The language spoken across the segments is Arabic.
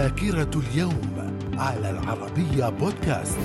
ذاكرة اليوم على العربية بودكاست.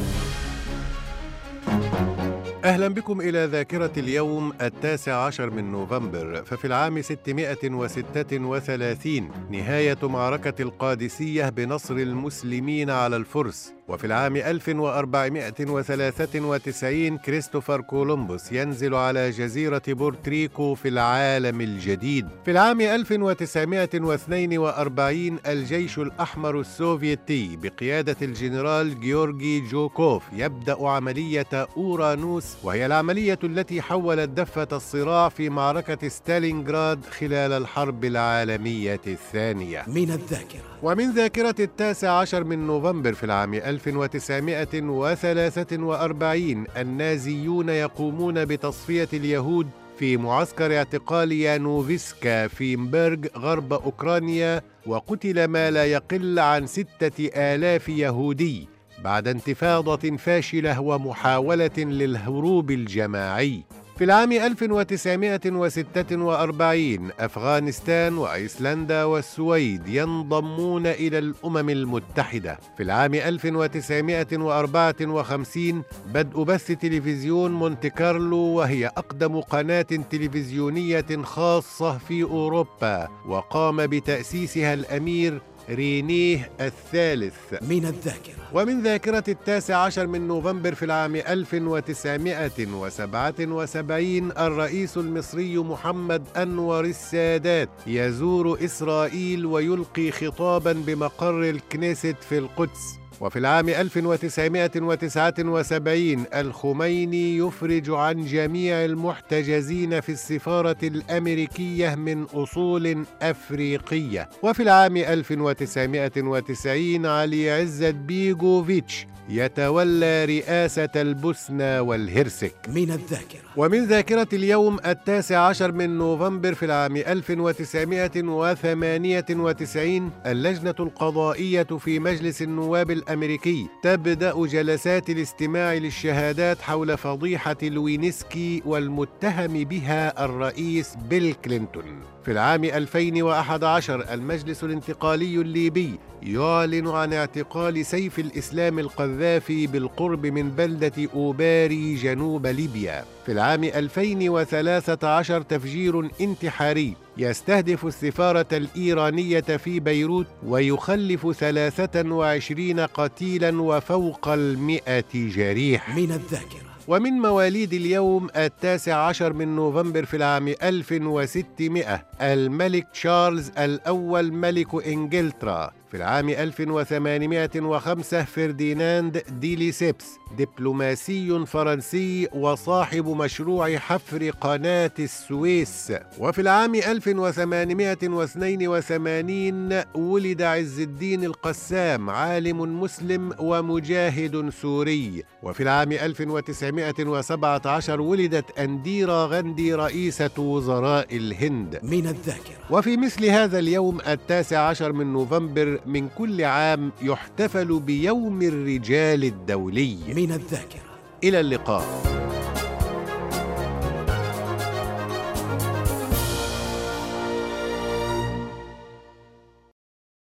أهلا بكم إلى ذاكرة اليوم التاسع عشر من نوفمبر ففي العام 636 نهاية معركة القادسية بنصر المسلمين على الفرس. وفي العام 1493 كريستوفر كولومبوس ينزل على جزيرة بورتريكو في العالم الجديد. في العام 1942 الجيش الأحمر السوفيتي بقيادة الجنرال جيورجي جوكوف يبدأ عملية أورانوس وهي العملية التي حولت دفة الصراع في معركة ستالينغراد خلال الحرب العالمية الثانية. من الذاكرة. ومن ذاكرة التاسع عشر من نوفمبر في العام 1943 النازيون يقومون بتصفية اليهود في معسكر اعتقال يانوفسكا في مبرغ غرب أوكرانيا وقتل ما لا يقل عن ستة آلاف يهودي بعد انتفاضة فاشلة ومحاولة للهروب الجماعي. في العام 1946 أفغانستان وأيسلندا والسويد ينضمون إلى الأمم المتحدة. في العام 1954 بدء بث تلفزيون مونte كارلو وهي أقدم قناة تلفزيونية خاصة في أوروبا وقام بتأسيسها الأمير رينيه الثالث. من الذاكرة. ومن ذاكرة التاسع عشر من نوفمبر في العام 1977 الرئيس المصري محمد أنور السادات يزور إسرائيل ويلقي خطابا بمقر الكنيست في القدس. وفي العام 1979 الخميني يفرج عن جميع المحتجزين في السفارة الأمريكية من أصول أفريقية. وفي العام 1990 علي عزت بيجوفيتش يتولى رئاسة البوسنة والهرسك. من الذاكرة. ومن ذاكرة اليوم التاسع عشر من نوفمبر في العام 1998 اللجنة القضائية في مجلس النواب الأمريكي تبدأ جلسات الاستماع للشهادات حول فضيحة لوينسكي والمتهم بها الرئيس بيل كلينتون. في العام 2011 المجلس الانتقالي الليبي يعلن عن اعتقال سيف الإسلام القذافي بالقرب من بلدة أوباري جنوب ليبيا. في العام 2013 تفجير انتحاري يستهدف السفارة الإيرانية في بيروت ويخلف 23 قتيلا وفوق المئة جريح من الذاكرة. ومن مواليد اليوم التاسع عشر من نوفمبر في العام 1600 الملك تشارلز الأول ملك إنجلترا. في العام 1805 فرديناند ديليسيبس دبلوماسي فرنسي وصاحب مشروع حفر قناة السويس. وفي العام 1882 ولد عز الدين القسام عالم مسلم ومجاهد سوري. وفي العام 1917 ولدت أنديرا غاندي رئيسة وزراء الهند. من الذاكرة. وفي مثل هذا اليوم التاسع عشر من نوفمبر من كل عام يحتفل بيوم الرجال الدولي. من الذاكرة. إلى اللقاء.